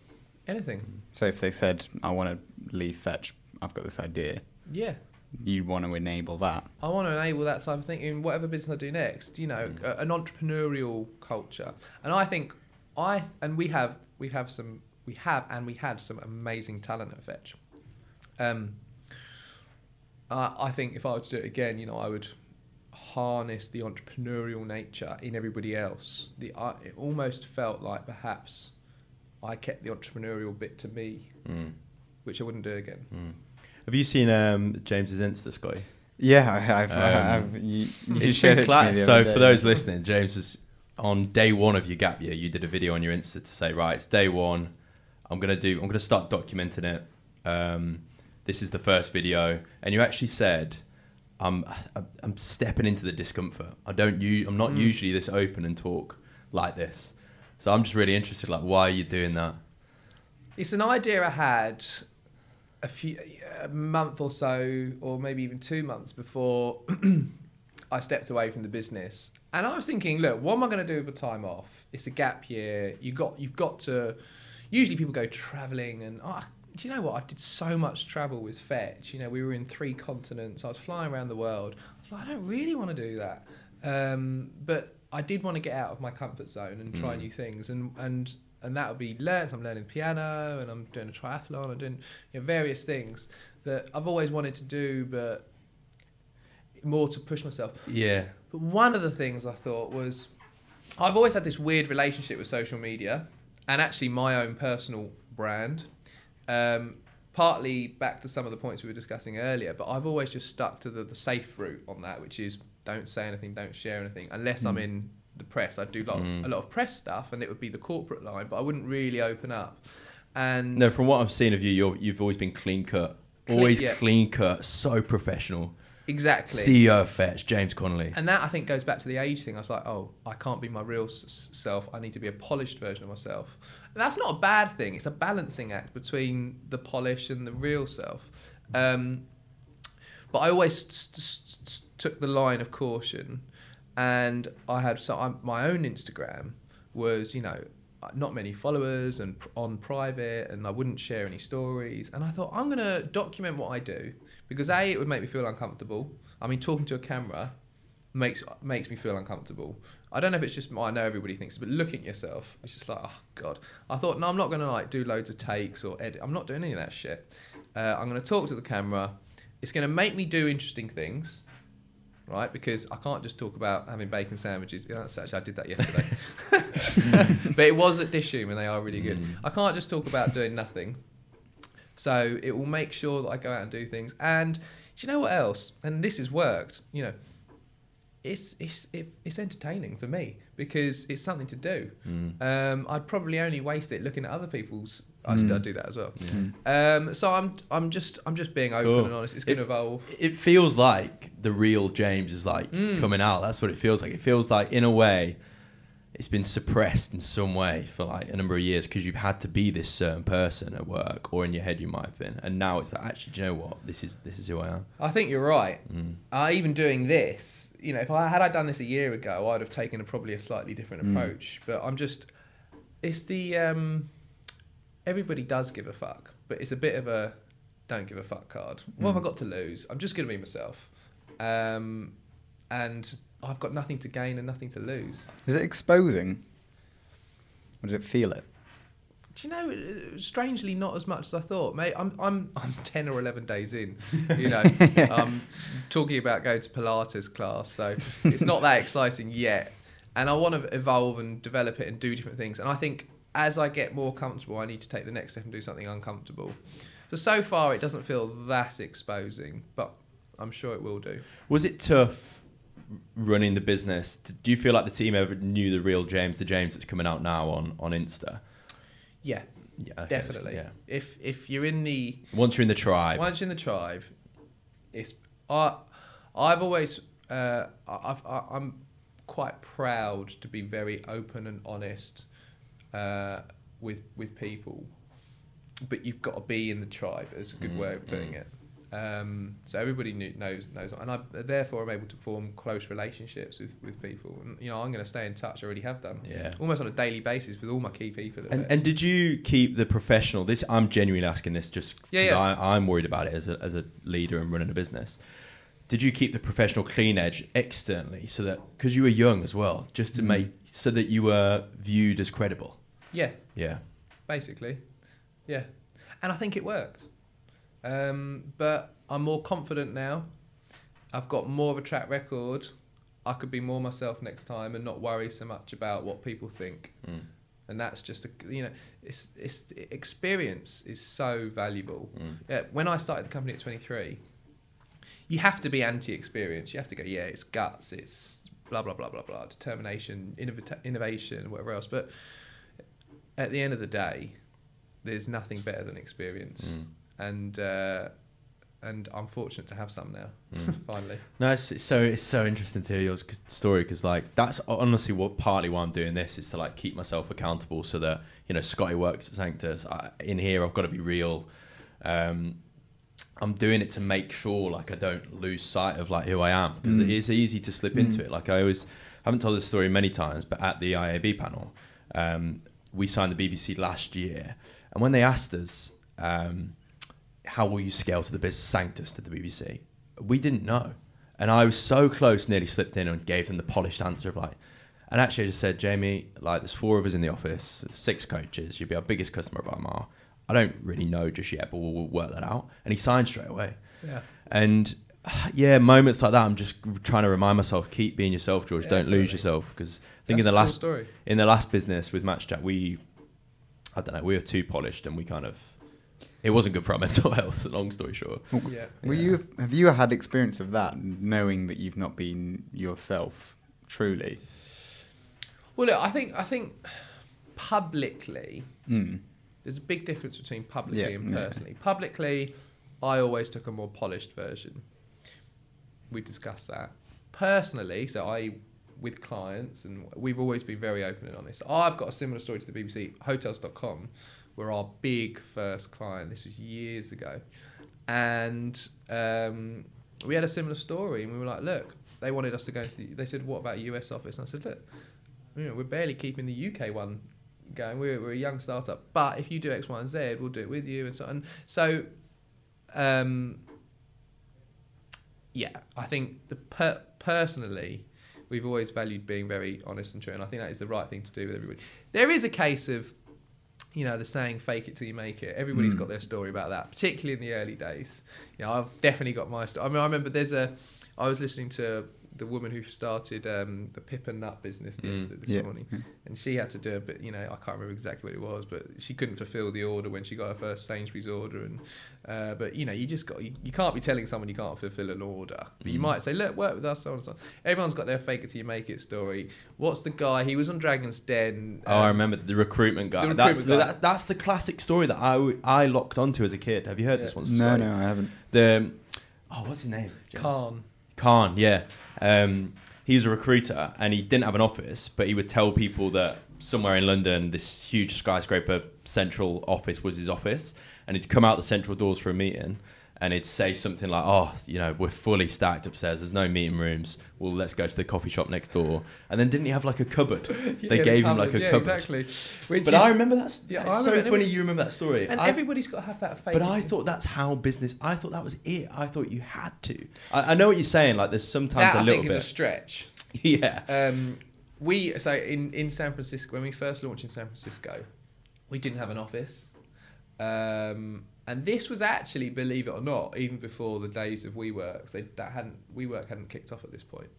anything. Hmm. So if they said, "I want to leave Fetch," I've got this idea. Yeah, You want to enable that. I want to enable that type of thing in whatever business I do next. You know, hmm. a, an entrepreneurial culture, and I think I and we have we have some we have and we had some amazing talent at Fetch. Um, I I think if I were to do it again, you know, I would harness the entrepreneurial nature in everybody else. The I, it almost felt like perhaps I kept the entrepreneurial bit to me, Mm. which I wouldn't do again. Mm. Have you seen um, James's Insta, Scotty? Yeah, I, I've, Um, I've you, you it's shared been it to me class. the So other for those listening, James is on day one of your gap year. You did a video on your Insta to say, right, it's day one. I'm gonna do. I'm gonna start documenting it. Um, this is the first video, and you actually said, "I'm I'm- stepping into the discomfort. I don't. u- I'm not Mm. usually this open and talk like this. So I'm just really interested. Like, why are you doing that? It's an idea I had a few a month or so, or maybe even two months before I stepped away from the business, and I was thinking, look, what am I going to do with the time off? It's a gap year. You got you've got to. Usually people go traveling, and oh, do you know what? I did so much travel with Fetch. You know, we were in three continents. I was flying around the world. I was like, I don't really want to do that, um, but I did want to get out of my comfort zone and try Mm. new things, and and and that would be learnt. I'm learning piano, and I'm doing a triathlon. I'm doing you know, various things that I've always wanted to do, but more to push myself. Yeah. But one of the things I thought was I've always had this weird relationship with social media and actually my own personal brand. Um, partly back to some of the points we were discussing earlier, but I've always just stuck to the, the safe route on that, which is don't say anything, don't share anything, unless I'm Mm. in the press. I do lot Mm. a lot of press stuff, and it would be the corporate line, but I wouldn't really open up. And No, from what I've seen of you, you're, you've always been clean cut. Always yeah. clean cut, so professional. Exactly. CEO of Fetch, James Connelly. And that I think goes back to the age thing. I was like, oh, I can't be my real s- self. I need to be a polished version of myself. And that's not a bad thing. It's a balancing act between the polish and the real self. Um, but I always st- st- st- took the line of caution, and I had so I, my own Instagram was you know not many followers and pr- on private, and I wouldn't share any stories. And I thought I'm gonna document what I do because a it would make me feel uncomfortable. I mean, talking to a camera makes makes me feel uncomfortable. I don't know if it's just I know everybody thinks, but looking at yourself, it's just like oh god. I thought no, I'm not gonna like do loads of takes or edit. I'm not doing any of that shit. Uh, I'm gonna talk to the camera. It's gonna make me do interesting things, right? Because I can't just talk about having bacon sandwiches. Yeah, that's actually I did that yesterday, but it was at Dishoom and they are really good. Mm. I can't just talk about doing nothing. So it will make sure that I go out and do things. And do you know what else? And this has worked. You know, it's it's it, it's entertaining for me because it's something to do. Mm. Um, I'd probably only waste it looking at other people's. I Mm. still do that as well. Yeah. Um, so I'm I'm just I'm just being open Cool. and honest. It's going to evolve. It feels like the real James is like Mm. coming out. That's what it feels like. It feels like, in a way, it's been suppressed in some way for like a number of years because you've had to be this certain person at work, or in your head you might have been, and now it's like, actually, do you know what? This is this is who I am. I think you're right. Mm. Uh, even doing this, you know, if I had I done this a year ago, I'd have taken a, probably a slightly different Mm. approach. But I'm just, it's the um, everybody does give a fuck, but it's a bit of a don't give a fuck card. What have I Mm. got to lose? I'm just gonna be myself, um, and I've got nothing to gain and nothing to lose. Is it exposing? Or does it feel it? Do you know? uh, Strangely, not as much as I thought. Mate, I'm I'm I'm ten or eleven days in. You know, I'm talking about going to Pilates class, so it's not that exciting yet. And I want to evolve and develop it and do different things. And I think as I get more comfortable, I need to take the next step and do something uncomfortable. So so far, it doesn't feel that exposing, but I'm sure it will do. Was it tough running the business? Do you feel like the team ever knew the real James, the James that's coming out now on, on Insta? Yeah, Yeah, definitely. yeah. If if you're in the Once you're in the tribe, Once you're in the tribe, it's I. I've always uh, I've, I, I'm quite proud to be very open and honest uh, with with people, but you've got to be in the tribe. Is a good Mm, way of putting mm. it. Um, so everybody knew, knows knows, and I therefore am able to form close relationships with, with people. And you know, I'm going to stay in touch. I already have done, yeah. almost on a daily basis with all my key people. And, and did you keep the professional? This I'm genuinely asking this just because Yeah, yeah. I, I'm worried about it as a, as a leader and running a business. Did you keep the professional clean edge externally so that because you were young as well, just to Mm. make so that you were viewed as credible? yeah, Yeah, basically. Yeah. And I think it works. Um, but I'm more confident now. I've got more of a track record. I could be more myself next time and not worry so much about what people think. Mm. And that's just a you know, it's it's experience is so valuable. Mm. Yeah, when I started the company at 23, you have to be anti-experience. You have to go, yeah, it's guts, it's blah blah blah blah blah, determination, innovat- innovation, whatever else. But at the end of the day, there's nothing better than experience, Mm. And uh, and I'm fortunate to have some now. Mm. finally, No, it's, it's so it's so interesting to hear your story because like that's honestly what partly why I'm doing this is to like keep myself accountable so that you know Scotty works at Sanctus. I, in here, I've got to be real. Um, I'm doing it to make sure like I don't lose sight of like who I am because Mm. it is easy to slip into Mm. it. Like I always haven't told this story many times, but at the IAB panel, um, we signed the BBC last year, and when they asked us. Um, how will you scale to the business Sanctus to the BBC? We didn't know. And I was so close, nearly slipped in and gave them the polished answer of like, and actually I just said, Jamie, like there's four of us in the office, six coaches, you'll be our biggest customer by mile. I don't really know just yet, but we'll, we'll work that out. And he signed straight away. yeah, And yeah, moments like that, I'm just trying to remind myself, keep being yourself, George. don't lose yourself. Because I think That's in the a cool last story. in the last business with Match Chat, we, I don't know, we were too polished and we kind of, it wasn't good for our mental health. Long story short. Yeah, Were you have you had experience of that, knowing that you've not been yourself truly? well, look, I think I think publicly Mm. there's a big difference between publicly Yeah, and yeah. personally. Publicly, I always took a more polished version. We discussed that. Personally, so I with clients and we've always been very open and honest. I've got a similar story to the BBC. Hotels.com were our big first client. This was years ago. And um, we had a similar story and we were like, look, they wanted us to go into the they said, What about US office? And I said, Look, you know, we're barely keeping the UK one going. We're, we're a young startup, but if you do X, Y, and Z, we'll do it with you, and so on. So, um, yeah, I think the per- personally, we've always valued being very honest and true, and I think that is the right thing to do with everybody. There is a case of, you know, the saying "fake it till you make it." Everybody's Mm. got their story about that, particularly in the early days. You know, I've definitely got my story. I mean, I remember there's a. I was listening to the woman who started um, the Pip and Nut business the, Mm. this Yeah. morning, and she had to do a bit. You know, I can't remember exactly what it was, but she couldn't fulfil the order when she got her first Sainsbury's order. And uh, but you know, you just got you, you can't be telling someone you can't fulfil an order. But you Mm. might say, look, work with us, so on and so on. Everyone's got their fake it till you make it story. What's the guy? He was on Dragon's Den. Oh, I um, remember the recruitment guy. the that's, recruitment the. That, that's the classic story that I, w- I locked onto as a kid. Have you heard Yeah. this one? No, Scotty? no, I haven't. The oh, what's his name? James? Caan. Caan, yeah. Um, he was a recruiter and he didn't have an office, but he would tell people that somewhere in London, this huge skyscraper central office was his office. And he'd come out the central doors for a meeting and he'd say something like, Oh, you know, we're fully stacked upstairs. There's no meeting rooms. Well, let's go to the coffee shop next door. And then didn't he have like a cupboard? They Yeah, gave the him like a cupboard, yeah, cupboard. Exactly. Which But is, I remember that. Yeah, I it's so funny was- you remember that story. and I- everybody's got to have that fake. but I thought that's how business. I thought that was it. I thought you had to. I, I know what you're saying. Like there's sometimes that a I little think is a stretch. yeah. Um, we so in in San Francisco when we first launched in San Francisco, we didn't have an office. Um, and this was actually, believe it or not, even before the days of WeWorks. They that hadn't WeWork hadn't kicked off at this point.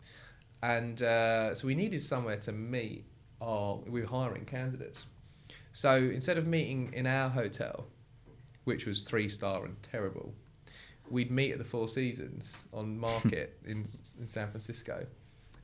and uh, so we needed somewhere to meet. Our, we were hiring candidates, so instead of meeting in our hotel, which was three star and terrible, we'd meet at the Four Seasons on Market in in San Francisco.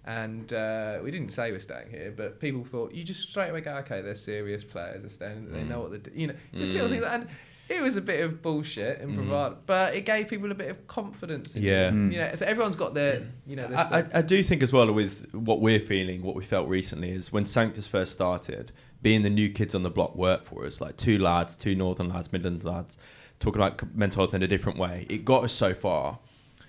And uh, we didn't say we're staying here, but people thought you just straight away go, okay, they're serious players, they're staying, they know what they're doing, you know, just little Mm. things. Like, and it was a bit of bullshit and bravado, but it gave people a bit of confidence. In Yeah. you. Mm. you know, so everyone's got their, you know, their I, I. I do think as well with what we're feeling, what we felt recently is when Sanctus first started, being the new kids on the block work for us, like two lads, two northern lads, Midlands lads, talking about mental health in a different way. It got us so far.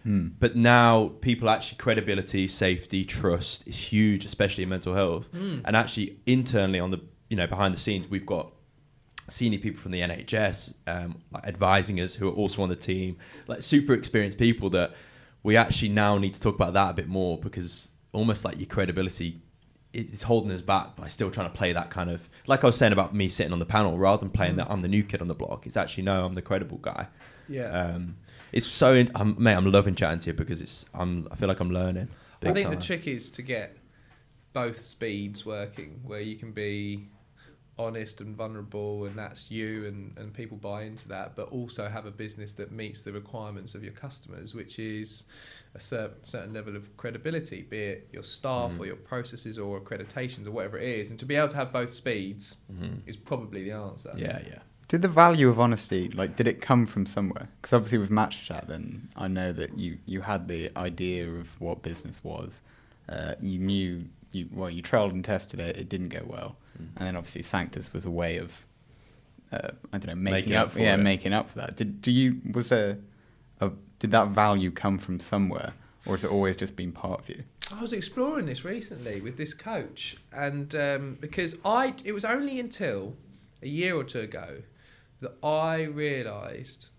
Hmm. But now people actually credibility, safety, trust is huge, especially in mental health. Mm. And actually internally on the you know behind the scenes, we've got senior people from the NHS um, like advising us who are also on the team, like super experienced people that we actually now need to talk about that a bit more because almost like your credibility it- it's holding us back by still trying to play that kind of like I was saying about me sitting on the panel rather than playing that I'm the new kid on the block. It's actually no, I'm the credible guy. yeah. Um, it's so in, I'm, mate, I'm loving chatting to you because it's I'm I feel like I'm learning. I think time. the trick is to get both speeds working, where you can be honest and vulnerable, and that's you, and, and people buy into that, but also have a business that meets the requirements of your customers, which is a certain, certain level of credibility, be it your staff Mm. or your processes or accreditations or whatever it is. And to be able to have both speeds Mhm. is probably the answer. Yeah, yeah. Did the value of honesty, like, did it come from somewhere? Because obviously with Match Chat, then I know that you, you had the idea of what business was. Uh, you knew, you well, you trialed and tested it. It didn't go well, Mm. and then obviously Sanctus was a way of, uh, I don't know, making, Making up, up for yeah, it. making up for that. Did do you was there, a, did that value come from somewhere, or has it always just been part of you? I was exploring this recently with this coach, and um, because I, it was only until a year or two ago that I realised,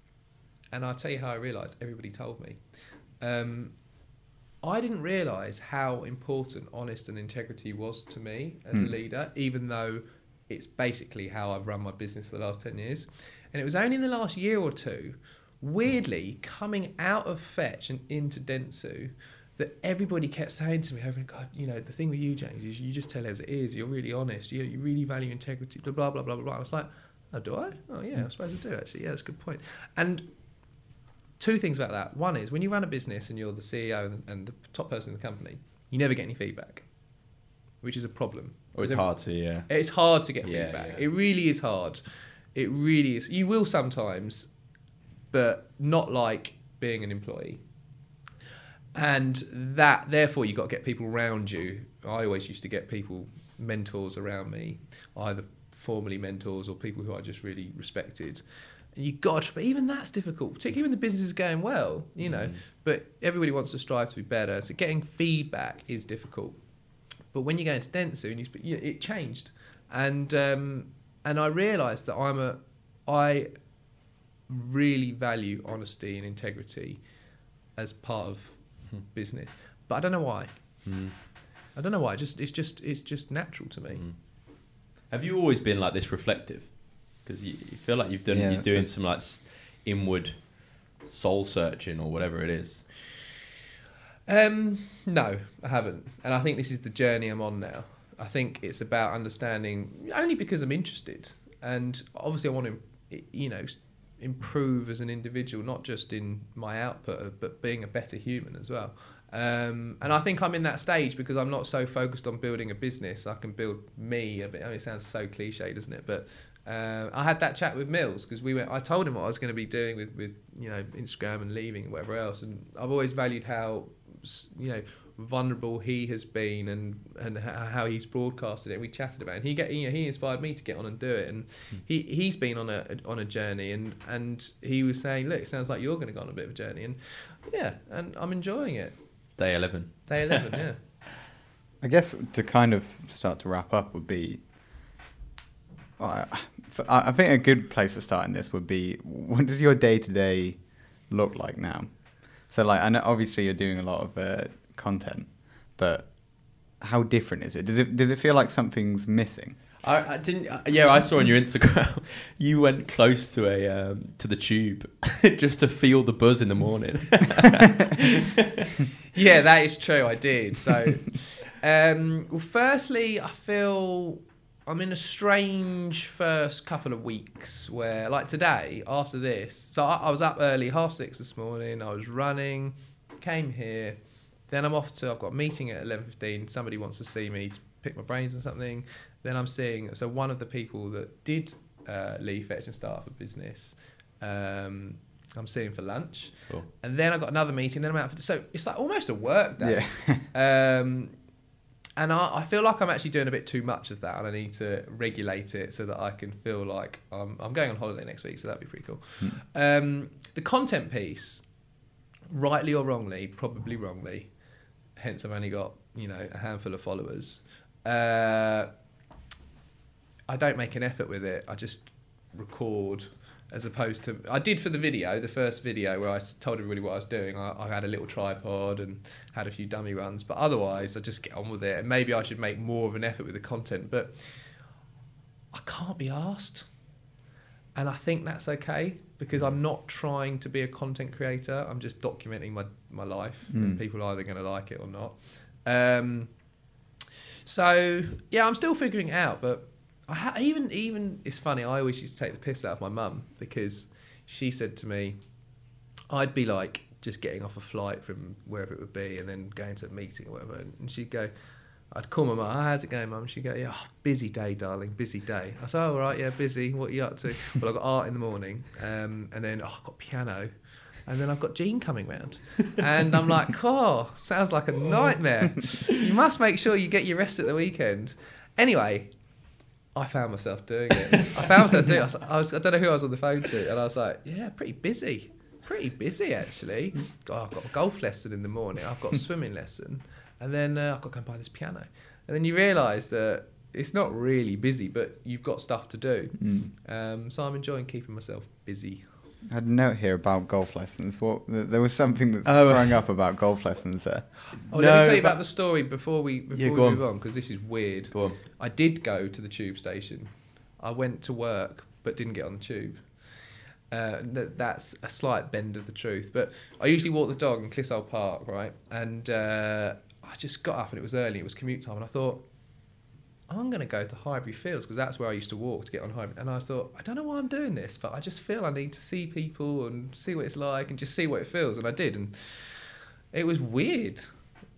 and I'll tell you how I realised. Everybody told me. Um, I didn't realise how important honest and integrity was to me as a Hmm. leader, even though it's basically how I've run my business for the last 10 years. And it was only in the last year or two, weirdly, coming out of Fetch and into Dentsu, that everybody kept saying to me, over God, you know, the thing with you, James, is you just tell it as it is. You're really honest. You, you really value integrity, blah, blah, blah, blah, blah. I was like, oh, do I? Oh, yeah, I suppose I do, actually. Yeah, that's a good point. And two things about that. One is when you run a business and you're the CEO and, and the top person in the company, you never get any feedback, which is a problem. Or it's hard to yeah. It's hard to get Yeah, feedback. yeah. It really is hard. It really is. You will sometimes, but not like being an employee. And that, therefore, you've got to get people around you. I always used to get people, mentors around me, either formerly mentors or people who I just really respected. And you got to, but even that's difficult, particularly when the business is going well, you know. Mm. But everybody wants to strive to be better. So getting feedback is difficult. But when you go into Dentsu, and you, it changed, and um, and I realised that I'm a, I really value honesty and integrity as part of Hmm. business, but I don't know why. Mm. I don't know why. Just it's just it's just natural to me. Mm. Have you always been like this reflective? Because you, you feel like you've done, Yeah, you're doing it. some like inward soul searching or whatever it is. Um, no, I haven't, and I think this is the journey I'm on now. I think it's about understanding only because I'm interested, and obviously I want to, you know, improve as an individual, not just in my output, but being a better human as well. Um, and I think I'm in that stage because I'm not so focused on building a business. I can build me a bit. I mean, it sounds so cliche, doesn't it? But uh, I had that chat with Mills because we went. I told him what I was going to be doing with, with you know Instagram and leaving and whatever else. And I've always valued how you know vulnerable he has been and and how he's broadcasted it. We chatted about it. And he get you know he inspired me to get on and do it. And he he's been on a on a journey and and he was saying, look, it sounds like you're going to go on a bit of a journey. And yeah, and I'm enjoying it. Day eleven. Day eleven, yeah. I guess to kind of start to wrap up would be. well, I f- I I think a good place to start in this would be what does your day to day look like now? So, like, I know obviously you're doing a lot of uh, content, but how different is it? Does it does it feel like something's missing? I, I didn't. uh, Yeah, I saw on your Instagram you went close to a um, to the tube just to feel the buzz in the morning. yeah, that is true. I did. So, um, well, firstly, I feel I'm in a strange first couple of weeks where, like today, after this, so I, I was up early, half six this morning. I was running, came here, then I'm off to. I've got a meeting at eleven fifteen. Somebody wants to see me to pick my brains on something. Then I'm seeing. So one of the people that did uh, leave Fetch and start up a business. Um, I'm seeing for lunch, Cool. and then I got another meeting. Then I'm out for so it's like almost a work day. Yeah. Um, and I, I feel like I'm actually doing a bit too much of that, and I need to regulate it so that I can feel like I'm, I'm going on holiday next week, so that'd be pretty cool. Um, the content piece, rightly or wrongly, probably wrongly, hence I've only got you know a handful of followers. Uh, I don't make an effort with it. I just record as opposed to I did for the video, the first video where I told everybody what I was doing. I, I had a little tripod and had a few dummy runs, but otherwise I just get on with it. And maybe I should make more of an effort with the content, but I can't be asked. And I think that's okay because I'm not trying to be a content creator. I'm just documenting my, my life, and Mm. people are either going to like it or not. Um, so yeah, I'm still figuring it out, but ha- even even it's funny. I always used to take the piss out of my mum because she said to me, I'd be like just getting off a flight from wherever it would be and then going to a meeting or whatever, and she'd go. I'd call my mum, oh, how's it going, mum? She'd go, yeah, oh, busy day, darling, busy day. I said, oh, all right, yeah, busy. What are you up to? well, I've got art in the morning, um, and then, oh, I've got piano, and then I've got Jean coming round. And I'm like, oh, sounds like a nightmare. You must make sure you get your rest at the weekend. Anyway, I found myself doing it. I found myself doing it. I, was, I, was, I don't know who I was on the phone to, and I was like, yeah, pretty busy. Pretty busy, actually. I've got a golf lesson in the morning. I've got a swimming lesson. And then uh, I've got to go and buy this piano. And then you realise that it's not really busy, but you've got stuff to do. Mm. Um, so I'm enjoying keeping myself busy. I had a note here about golf lessons. What there was something that Oh. sprung up about golf lessons there. Oh, let No, me tell you about the story before we before Yeah, we go on. move on because this is weird. Go on. I did go to the tube station. I went to work but didn't get on the tube. Uh, th- that's a slight bend of the truth. But I usually walk the dog in Clissold Park, right? And uh, I just got up and it was early. It was commute time, and I thought. I'm going to go to Highbury Fields because that's where I used to walk to get on Highbury. And I thought, I don't know why I'm doing this, but I just feel I need to see people and see what it's like and just see what it feels. And I did. And it was weird.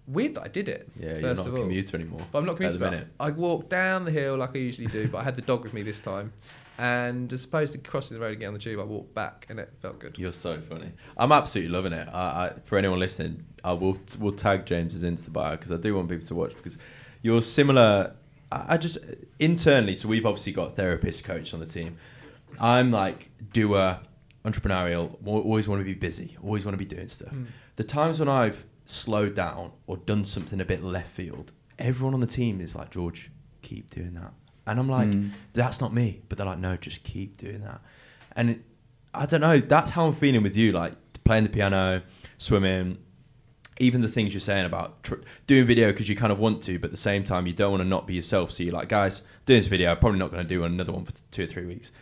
Weird that I did it. Yeah, you're not a commuter anymore. But I'm not the minute. I walked down the hill like I usually do, but I had the dog with me this time. And as opposed to crossing the road and getting on the tube, I walked back and it felt good. You're so funny. I'm absolutely loving it. I, I, for anyone listening, I will will tag James's Insta bio because I do want people to watch because you're similar. I, I just internally, so we've obviously got therapist, coach on the team. I'm like doer, entrepreneurial. Always want to be busy. Always want to be doing stuff. Mm. The times when I've slowed down or done something a bit left field, everyone on the team is like, George, keep doing that. And I'm like, Mm. that's not me. But they're like, no, just keep doing that. And it, I don't know. That's how I'm feeling with you. Like playing the piano, swimming, even the things you're saying about tr- doing video because you kind of want to, but at the same time you don't want to not be yourself. So you're like, guys, doing this video, I'm probably not going to do another one for t- two or three weeks.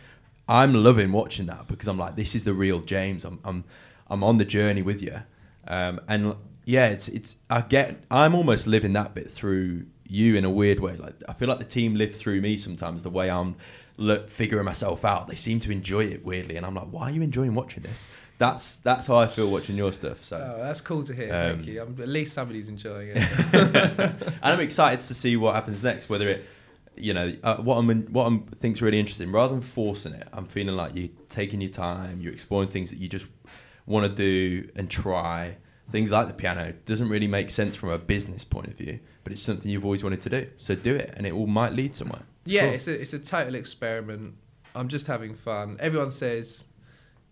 I'm loving watching that because I'm like, this is the real James. I'm I'm I'm on the journey with you, um, and yeah, it's it's I get I'm almost living that bit through you in a weird way. Like I feel like the team live through me sometimes. The way I'm look, figuring myself out, they seem to enjoy it weirdly, and I'm like, why are you enjoying watching this? That's that's how I feel watching your stuff. So. Oh, that's cool to hear. Um, Thank you. I'm, at least somebody's enjoying it. and I'm excited to see what happens next. Whether it, you know, uh, what I'm what I'm think's really interesting. Rather than forcing it, I'm feeling like you're taking your time. You're exploring things that you just want to do and try. Things like the piano doesn't really make sense from a business point of view, but it's something you've always wanted to do. So do it, and it all might lead somewhere. It's yeah, cool. it's a it's a total experiment. I'm just having fun. Everyone says,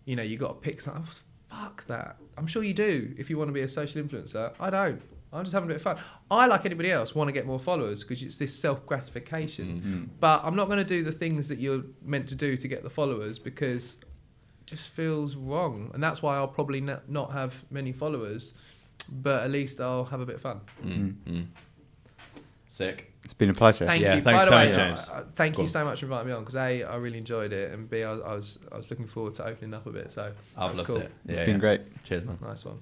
you know, you got to pick something. Oh, fuck that. I'm sure you do if you want to be a social influencer. I don't. I'm just having a bit of fun. I, like anybody else, want to get more followers because it's this self gratification. Mm. But I'm not going to do the things that you're meant to do to get the followers because it just feels wrong. And that's why I'll probably not have many followers, but at least I'll have a bit of fun. Mm, mm. Sick. It's been a pleasure. Thank Yeah, you. thanks By the so way, much, James. uh, thank Go you on. so much for inviting me on because a I really enjoyed it and b I, was- I was I was looking forward to opening up a bit. So I've loved cool. it. It's Yeah, been great. Cheers, man. Nice one.